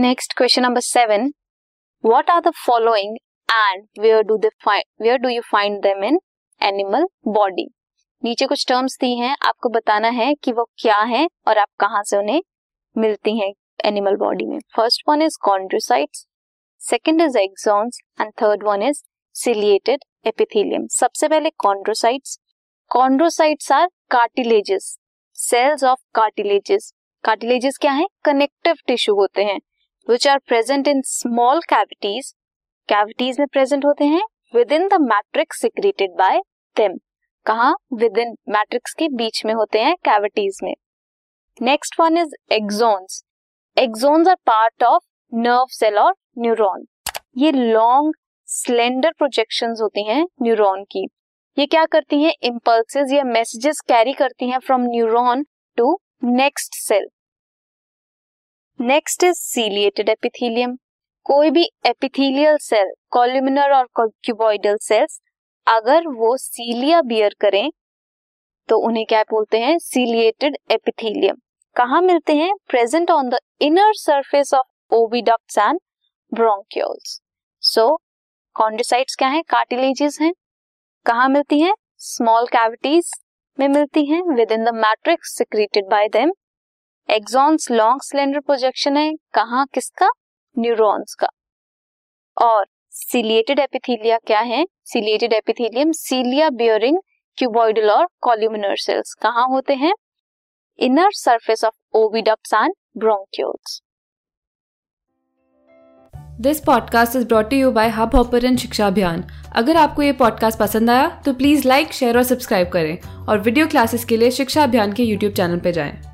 Next question number seven what are the following and where do they do you find them in animal body नीचे कुछ terms दी हैं, आपको बताना है कि वो क्या है और आप कहाँ से उन्हें मिलती हैं एनिमल बॉडी में। First one is chondrocytes second is axons and third one is ciliated epithelium सबसे पहले chondrocytes chondrocytes are cartilages cells of cartilages cartilages क्या है? कनेक्टिव टिश्यू होते हैं। Which are present in small cavities cavities में present होते हैं within the matrix secreted by them कहा? विद इन मैट्रिक्स के बीच में होते हैं कैविटीज में. Next one is axons axons are part of nerve cell और न्यूरॉन ये लॉन्ग स्लेंडर प्रोजेक्शन होती हैं न्यूरॉन की. ये क्या करती हैं? इम्पल्सेस या मैसेजेस कैरी करती हैं from neuron to next cell next is ciliated epithelium कोई भी एपिथीलियल सेल कॉल्यूमिनर और क्यूबॉइडल सेल्स अगर वो सीलिया बियर करें तो उन्हें क्या बोलते हैं? सीलिएटेड एपिथेलियम कहा मिलते हैं? Present on the inner surface of oviducts and bronchioles so chondrocytes क्या है? कार्टिलेजेस हैं. कहा मिलती हैं? स्मॉल कैविटीज में मिलती हैं. Within the matrix secreted by them axons long cylinder projection है। कहा, किसका? न्यूरॉन्स का। और सिलिएटेड एपिथेलिया क्या है? Ciliated epithelium cilia bearing cuboidal और कॉल्यूमिनर सेल्स कहाँ होते हैं? Inner surface of oviducts and bronchioles this podcast is brought you by Hubhopper शिक्षा अभियान अगर आपको ये पॉडकास्ट पसंद आया तो प्लीज़ लाइक शेयर और सब्सक्राइब करें। और वीडियो क्लासेस के लिए शिक्षा अभियान के यूट्यूब चैनल पर जाएँ।